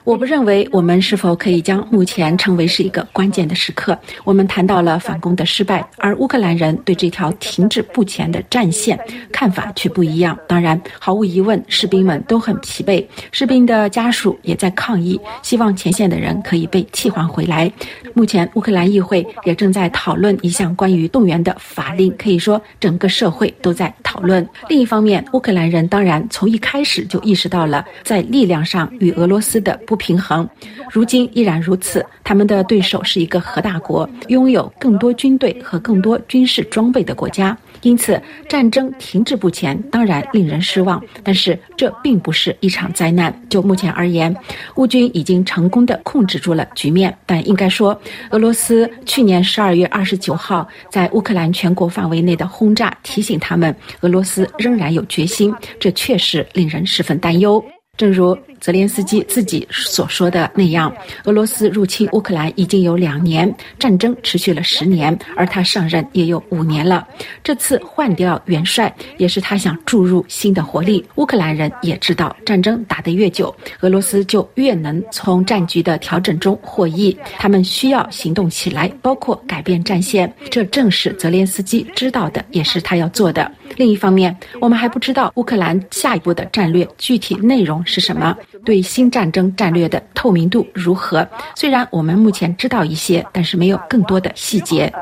我不认为我们是否可以将目前称为是一个关键的时刻。我们谈到了反攻的失败，而乌克兰人对这条停滞不前的战线看法却不一样。当然，毫无疑问，士兵们都很疲惫，士兵的家属也在抗议，希望前线的人可以被替换回来。目前，乌克兰议会也正在讨论一项关于动员的法令，可以说整个社会都在讨论。论另一方面，乌克兰人当然从一开始就意识。到了在力量上与俄罗斯的不平衡，如今依然如此。他们的对手是一个核大国，拥有更多军队和更多军事装备的国家。因此，战争停滞不前当然令人失望，但是这并不是一场灾难。就目前而言，乌军已经成功的控制住了局面。但应该说，俄罗斯去年十二月二十九号在乌克兰全国范围内的轰炸，提醒他们俄罗斯仍然有决心。这确实令人十分担忧。正如。泽连斯基自己所说的那样，俄罗斯入侵乌克兰已经有两年，战争持续了十年，而他上任也有五年了。这次换掉元帅，也是他想注入新的活力。乌克兰人也知道，战争打得越久，俄罗斯就越能从战局的调整中获益。他们需要行动起来，包括改变战线。这正是泽连斯基知道的，也是他要做的。另一方面，我们还不知道乌克兰下一步的战略具体内容是什么，对新战争战略的透明度如何。虽然我们目前知道一些，但是没有更多的细节。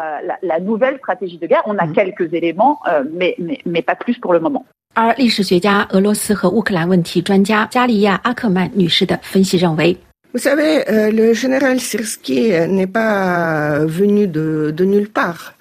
而历史学家、俄罗斯和乌克兰问题专家加利亚·阿克曼女士的分析认为。Vous savez, le général Sirski n'est pas venu de de nulle part.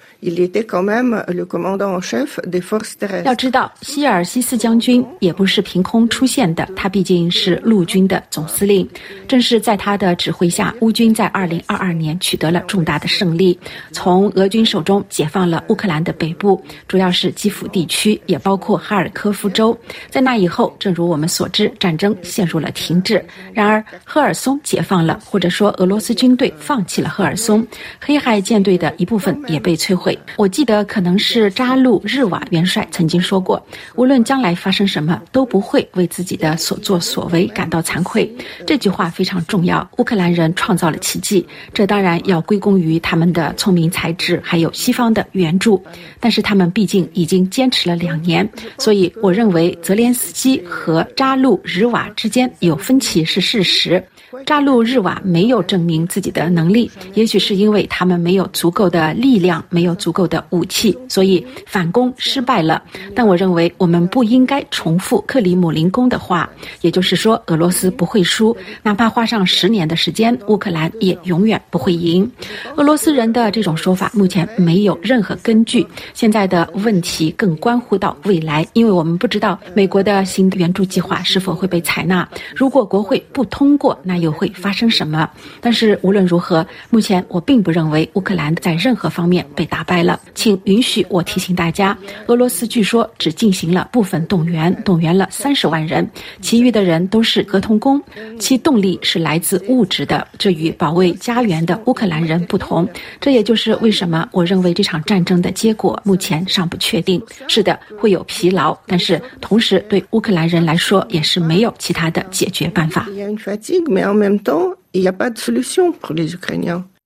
要知道，希尔西斯将军也不是凭空出现的，他毕竟是陆军的总司令。正是在他的指挥下，乌军在2022年取得了重大的胜利，从俄军手中解放了乌克兰的北部，主要是基辅地区，也包括哈尔科夫州。在那以后，正如我们所知，战争陷入了停滞。然而，赫尔松解放了，或者说俄罗斯军队放弃了赫尔松，黑海舰队的一部分也被摧毁。我记得可能是扎路日瓦元帅曾经说过：“无论将来发生什么，都不会为自己的所作所为感到惭愧。”这句话非常重要。乌克兰人创造了奇迹，这当然要归功于他们的聪明才智，还有西方的援助。但是他们毕竟已经坚持了两年，所以我认为泽连斯基和扎路日瓦之间有分歧是事实。扎路日瓦没有证明自己的能力，也许是因为他们没有足够的力量，没有足够的武器，所以反攻失败了。但我认为我们不应该重复克里姆林宫的话，也就是说，俄罗斯不会输，哪怕花上十年的时间，乌克兰也永远不会赢。俄罗斯人的这种说法目前没有任何根据。现在的问题更关乎到未来，因为我们不知道美国的新援助计划是否会被采纳。如果国会不通过，那又会发生什么？但是无论如何，目前我并不认为乌克兰在任何方面被打败了。请允许我提醒大家，俄罗斯据说只进行了部分动员，动员了三十万人，其余的人都是合同工，其动力是来自物质的。这与保卫家园的乌克兰人不同。这也就是为什么我认为这场战争的结果目前尚不确定。是的，会有疲劳，但是同时对乌克兰人来说也是没有其他的解决办法。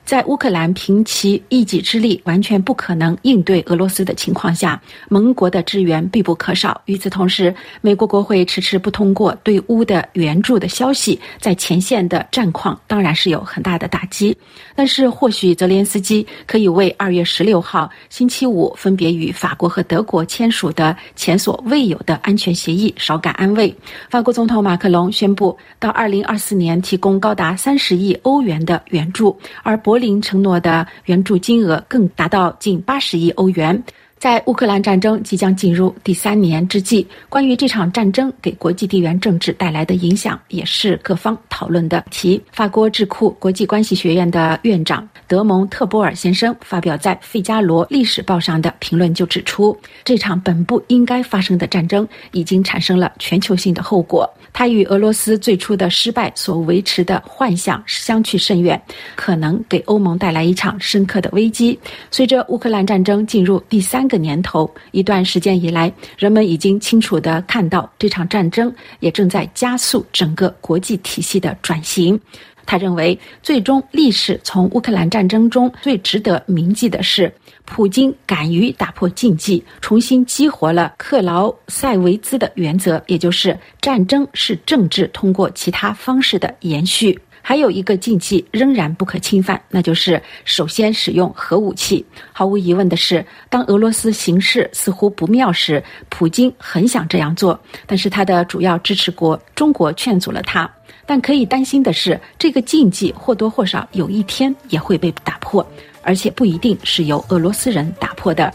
在乌克兰凭其一己之力完全不可能应对俄罗斯的情况下，盟国的支援必不可少。与此同时，美国国会迟迟不通过对乌的援助的消息，在前线的战况当然是有很大的打击。但是，或许泽连斯基可以为二月十六号星期五分别与法国和德国签署的前所未有的安全协议稍感安慰。法国总统马克龙宣布，到二零二四年提供高达三十亿欧元的援助，而柏林承诺的援助金额更达到近八十亿欧元。在乌克兰战争即将进入第三年之际，关于这场战争给国际地缘政治带来的影响，也是各方讨论的题。法国智库国际关系学院的院长德蒙特波尔先生发表在《费加罗历史报》上的评论就指出，这场本不应该发生的战争已经产生了全球性的后果。他与俄罗斯最初的失败所维持的幻想相去甚远，可能给欧盟带来一场深刻的危机。随着乌克兰战争进入第三个年头，一段时间以来，人们已经清楚地看到这场战争也正在加速整个国际体系的转型。他认为，最终历史从乌克兰战争中最值得铭记的是。普京敢于打破禁忌，重新激活了克劳塞维兹的原则，也就是战争是政治通过其他方式的延续。还有一个禁忌仍然不可侵犯，那就是首先使用核武器。毫无疑问的是，当俄罗斯形势似乎不妙时，普京很想这样做，但是他的主要支持国中国劝阻了他。但可以担心的是，这个禁忌或多或少有一天也会被打破。而且不一定是由俄罗斯人打破的，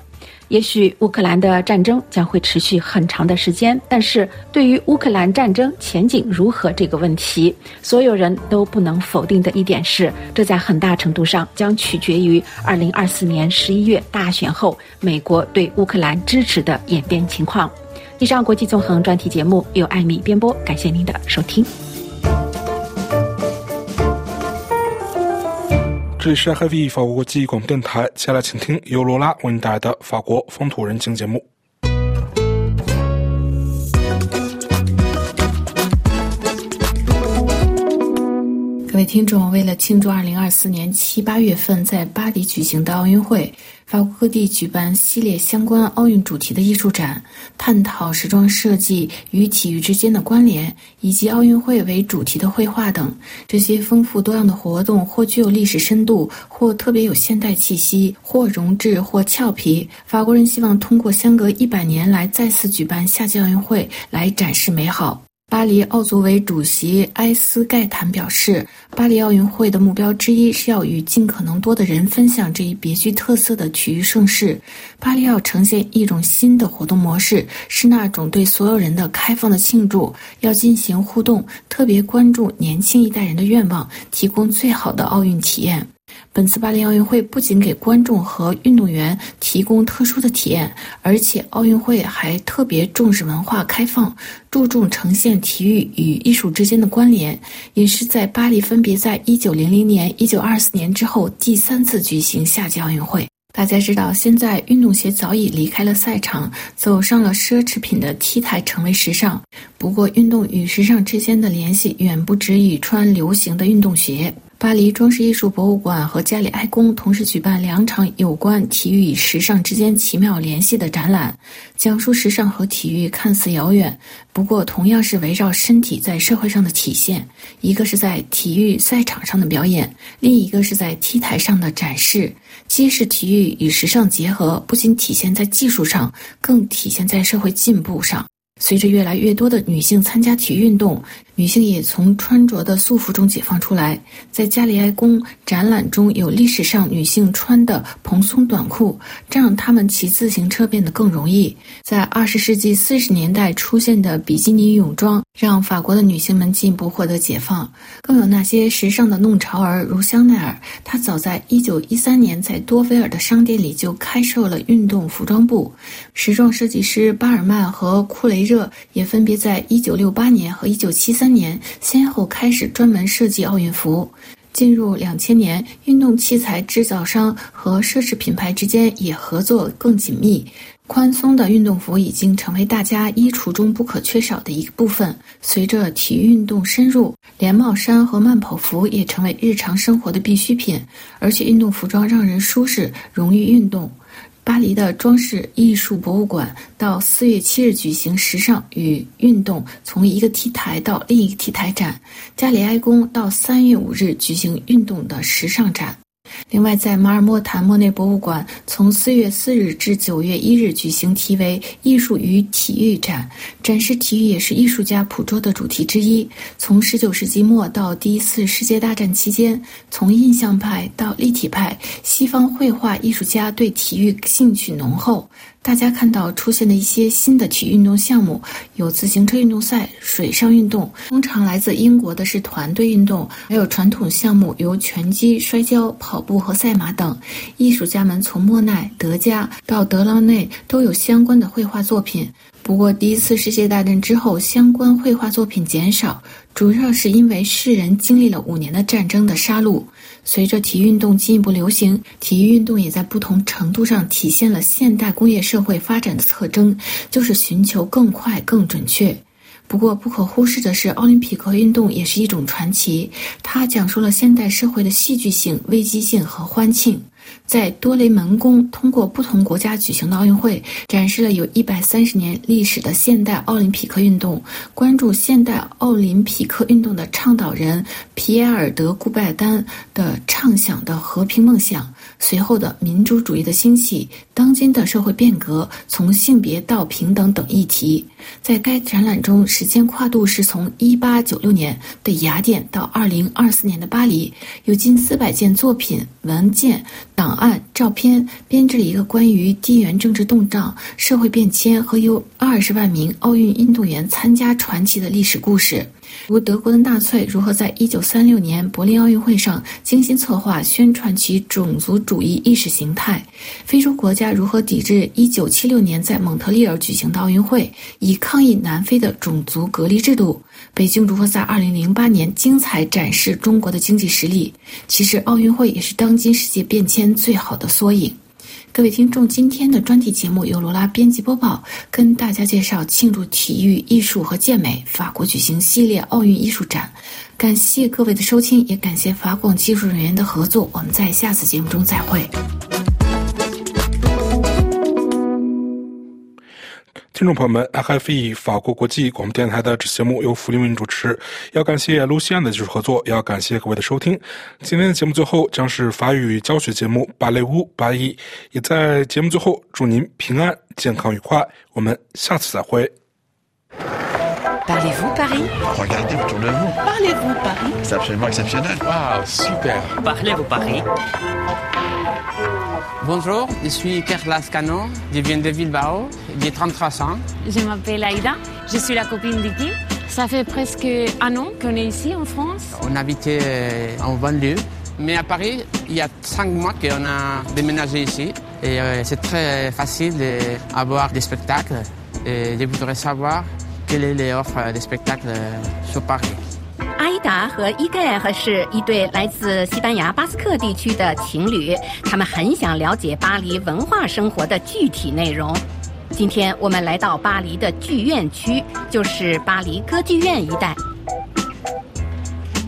也许乌克兰的战争将会持续很长的时间。但是对于乌克兰战争前景如何这个问题，所有人都不能否定的一点是，这在很大程度上将取决于二零二四年十一月大选后美国对乌克兰支持的演变情况。以上国际纵横专题节目由艾米编播，感谢您的收听。这里是 h v 法国国际广播电台，接下来请听由罗拉为您带来的法国风土人情节目。各位听众，为了庆祝2024年七八月份在巴黎举行的奥运会，法国各地举办系列相关奥运主题的艺术展，探讨时装设计与体育之间的关联，以及奥运会为主题的绘画等。这些丰富多样的活动，或具有历史深度，或特别有现代气息，或容质，或俏皮。法国人希望通过相隔一百年来再次举办夏季奥运会，来展示美好。巴黎奥组委主席埃斯盖坦表示，巴黎奥运会的目标之一是要与尽可能多的人分享这一别具特色的体育盛事。巴黎要呈现一种新的活动模式，是那种对所有人的开放的庆祝，要进行互动，特别关注年轻一代人的愿望，提供最好的奥运体验。本次巴黎奥运会不仅给观众和运动员提供特殊的体验，而且奥运会还特别重视文化开放，注重呈现体育与艺术之间的关联，也是在巴黎分别在1900年、1924年之后第三次举行夏季奥运会。大家知道，现在运动鞋早已离开了赛场，走上了奢侈品的 T 台，成为时尚。不过，运动与时尚之间的联系远不止于穿流行的运动鞋。巴黎装饰艺术博物馆和加里埃宫同时举办两场有关体育与时尚之间奇妙联系的展览，讲述时尚和体育看似遥远，不过同样是围绕身体在社会上的体现。一个是在体育赛场上的表演，另一个是在 T 台上的展示。揭示体育与时尚结合，不仅体现在技术上，更体现在社会进步上。随着越来越多的女性参加体育运动。女性也从穿着的束缚中解放出来。在加里埃宫展览中有历史上女性穿的蓬松短裤，这让她们骑自行车变得更容易。在二十世纪四十年代出现的比基尼泳装，让法国的女性们进一步获得解放。更有那些时尚的弄潮儿，如香奈儿，她早在一九一三年在多菲尔的商店里就开设了运动服装部。时装设计师巴尔曼和库雷热也分别在一九六八年和一九七三。年先后开始专门设计奥运服，进入两千年，运动器材制造商和奢侈品牌之间也合作更紧密。宽松的运动服已经成为大家衣橱中不可缺少的一部分。随着体育运动深入，连帽衫和慢跑服也成为日常生活的必需品，而且运动服装让人舒适，容易运动。巴黎的装饰艺术博物馆到四月七日举行时尚与运动从一个 T 台到另一个 T 台展，加里埃宫到三月五日举行运动的时尚展。另外，在马尔默坦莫内博物馆，从四月四日至九月一日举行题为“艺术与体育展”，展示体育也是艺术家捕捉的主题之一。从十九世纪末到第一次世界大战期间，从印象派到立体派，西方绘画艺术家对体育兴趣浓厚。大家看到出现的一些新的体育运动项目，有自行车运动赛、水上运动，通常来自英国的是团队运动，还有传统项目，由拳击、摔跤、跑步和赛马等。艺术家们从莫奈、德加到德劳内都有相关的绘画作品。不过，第一次世界大战之后，相关绘画作品减少，主要是因为世人经历了五年的战争的杀戮。随着体育运动进一步流行，体育运动也在不同程度上体现了现代工业社会发展的特征，就是寻求更快、更准确。不过，不可忽视的是，奥林匹克运动也是一种传奇，它讲述了现代社会的戏剧性、危机性和欢庆。在多雷门宫，通过不同国家举行的奥运会，展示了有一百三十年历史的现代奥林匹克运动。关注现代奥林匹克运动的倡导人皮埃尔·德顾拜丹的畅想的和平梦想，随后的民主主义的兴起，当今的社会变革，从性别到平等等议题。在该展览中，时间跨度是从一八九六年的雅典到二零二四年的巴黎，有近四百件作品、文件。档案、照片编织了一个关于地缘政治动荡、社会变迁和由二十万名奥运运动员参加传奇的历史故事，如德国的纳粹如何在一九三六年柏林奥运会上精心策划宣传其种族主义意识形态，非洲国家如何抵制一九七六年在蒙特利尔举行的奥运会，以抗议南非的种族隔离制度。北京如何在二零零八年精彩展示中国的经济实力？其实奥运会也是当今世界变迁最好的缩影。各位听众，今天的专题节目由罗拉编辑播报，跟大家介绍庆祝体育、艺术和健美法国举行系列奥运艺术展。感谢各位的收听，也感谢法广技术人员的合作。我们在下次节目中再会。听众朋友们，FFE 法国国际广播电台的这节目由福利为您主持，要感谢卢西安的技术合作，也要感谢各位的收听。今天的节目最后将是法语教学节目《芭蕾舞八一》，也在节目最后祝您平安、健康、愉快。我们下次再会。Parlez-vous Paris Regardez autour de vous. Parlez-vous Paris C'est absolument exceptionnel. Waouh, super. Parlez-vous Paris Bonjour, je suis Kerlas Cano, je viens de Bilbao, j'ai 33 ans. Je m'appelle Aïda, je suis la copine d'Iki. Ça fait presque un an qu'on est ici en France. On habitait euh, en banlieue, mais à Paris, il y a 5 mois qu'on a déménagé ici. Et euh, c'est très facile d'avoir des spectacles. Et je voudrais savoir quelle est l'offre des spectacles euh, sur Paris. 阿依达和伊盖尔是一对来自西班牙巴斯克地区的情侣，他们很想了解巴黎文化生活的具体内容。今天我们来到巴黎的剧院区，就是巴黎歌剧院一带。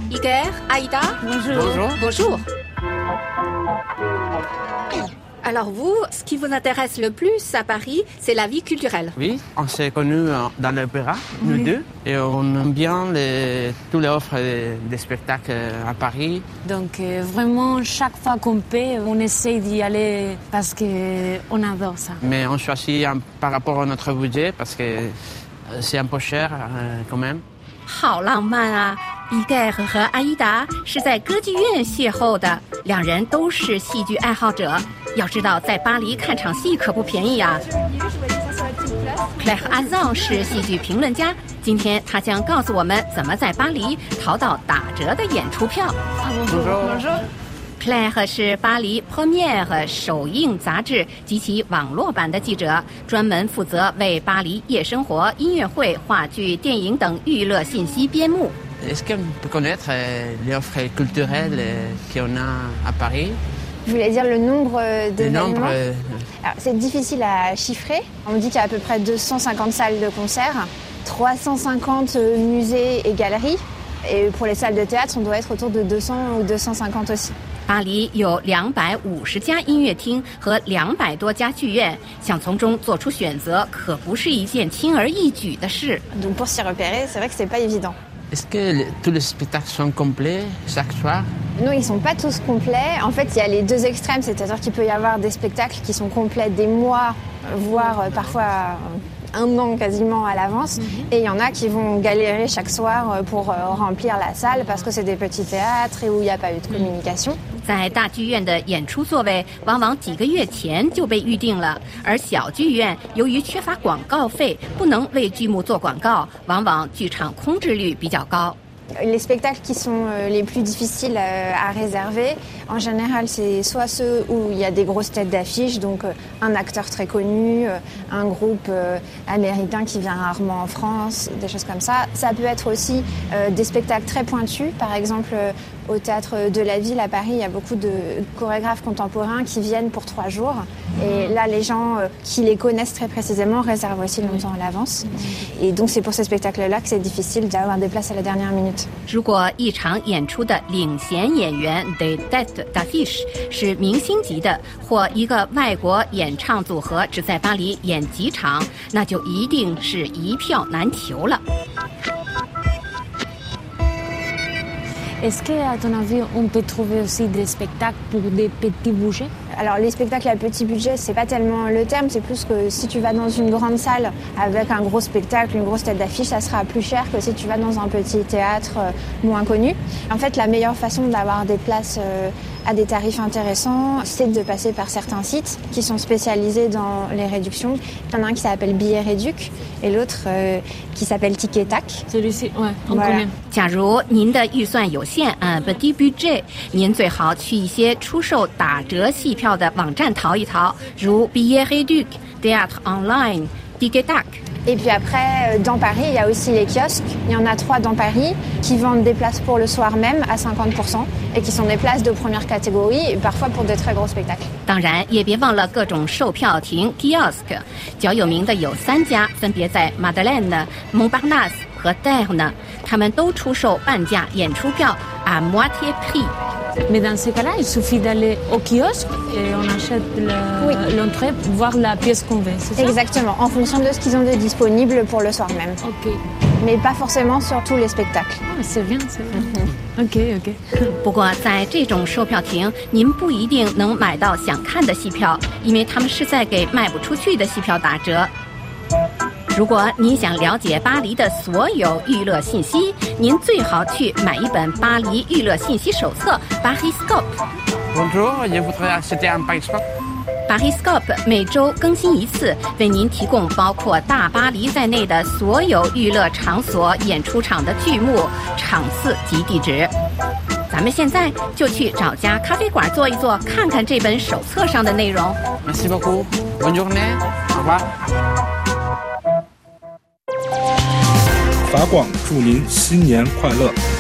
伊盖尔，阿依达 Bonjour. Bonjour. Alors vous, ce qui vous intéresse le plus à Paris, c'est la vie culturelle. Oui, on s'est connus euh, dans l'opéra, nous deux, et on aime bien les, toutes les offres des, spectacles à Paris. Donc euh, vraiment, chaque fois qu'on peut, on essaye d'y aller parce qu'on adore ça. Mais on choisit un- par rapport à notre budget parce que euh, c'est un peu cher euh, quand même. 好浪漫啊！伊盖和和阿依达是在歌剧院邂逅的，两人都是戏剧爱好者。要知道，在巴黎看场戏可不便宜啊。Claire Azan 是戏剧评论家，今天他将告诉我们怎么在巴黎淘到打折的演出票。Bonjour. Claire 是巴黎 Premiere 首映杂志及其网络版的记者，专门负责为巴黎夜生活、音乐会、话剧、电影等娱乐信息编目。 Est-ce qu'on peut connaître euh, les offres culturelles euh, qu'on a à Paris Vous voulez dire le nombre euh, Le d'événements nombre euh, Alors, C'est difficile à chiffrer. On dit qu'il y a à peu près 250 salles de concert, 350 euh, musées et galeries. Et pour les salles de théâtre, on doit être autour de 200 ou 250 aussi. 巴黎有两百五十家音乐厅和两百多家剧院，想从中做出选择，可不是一件轻而易举的事。 Donc pour s'y repérer, c'est vrai que c'est pas évident. Est-ce que les- tous les spectacles sont complets chaque soir Non, ils sont pas tous complets. En fait, il y a les deux extrêmes, c'est-à-dire qu'il peut y avoir des spectacles qui sont complets des mois, euh, voire euh, parfois euh, un an quasiment à l'avance. Et il y en a qui vont galérer chaque soir euh, pour euh, remplir la salle parce que c'est des petits théâtres et où il n'y a pas eu de communication. 在大剧院的演出座位往往几个月前就被预定了，而小剧院由于缺乏广告费，不能为剧目做广告，往往剧场空置率比较高。Les spectacles qui sont les plus difficiles à réserver, en général, c'est soit ceux où il y a des grosses têtes d'affiche, donc un acteur très connu, un groupe américain qui vient rarement en France, des choses comme ça. Ça peut être aussi des spectacles très pointus, par exemple au théâtre de la ville à Paris, il y a beaucoup de chorégraphes contemporains qui viennent pour trois jours. Et là, les gens euh, qui les connaissent très précisément réservent aussi longtemps à l'avance. Et donc, c'est pour ces spectacles-là que c'est difficile d'avoir des places à la dernière minute. 如果一场演出的领衔演员 The Dead d a f i s h 是明星级的，或一个外国演唱组合只在巴黎演几场，那就一定是一票难求了。 Est-ce qu'à ton avis, on peut trouver aussi des spectacles pour des petits budgets Alors les spectacles à petit budget, c'est pas tellement le terme, c'est plus que si tu vas dans une grande salle avec un gros spectacle, une grosse tête d'affiche, ça sera plus cher que si tu vas dans un petit théâtre euh, moins connu. En fait, la meilleure façon d'avoir des places euh, à des tarifs intéressants, c'est de passer par certains sites qui sont spécialisés dans les réductions. Il y en a un qui s'appelle Billet Réduc et l'autre euh, qui s'appelle Ticket Tac. Celui-ci, ouais, on Voilà. connaît. 假如您的预算有限，嗯，petit budget，您最好去一些出售打折戏票 的网站淘一淘，如 Billet Réduc、Théâtre Online、Ticketak。 Et puis après, euh, dans Paris, il y a aussi les kiosques. Il y en a trois dans Paris qui vendent des places pour le soir même à 50% et qui sont des places de première catégorie, et parfois pour de très gros spectacles. 当然，也别忘了各种售票亭 kiosk，较有名的有三家，分别在 Madeleine、Montparnasse 和 Dare 他们都出售半价演出票，à moitié prix。 Mais dans ces cas-là, il suffit d'aller au kiosque et on achète l'entrée pour voir la pièce qu'on veut, c'est ça Exactement, en fonction de ce qu'ils ont de disponible pour le soir même. Ok. Mais pas forcément sur tous les spectacles. Ah, c'est bien, c'est bien. ok, ok. 不过，在这种售票亭，您不一定能买到想看的戏票，因为他们是在给卖不出去的戏票打折。 如果您想了解巴黎的所有娱乐信息，您最好去买一本巴黎娱乐信息手册《je voudrais acheter un Pariscope. Pariscope 每周更新一次，为您提供包括大巴黎在内的所有娱乐场所演出场的剧目、场次及地址。咱们现在就去找家咖啡馆坐一坐，看看这本手册上的内容。Merci beaucoup. Bonne journée. Au revoir. 法广祝您新年快乐！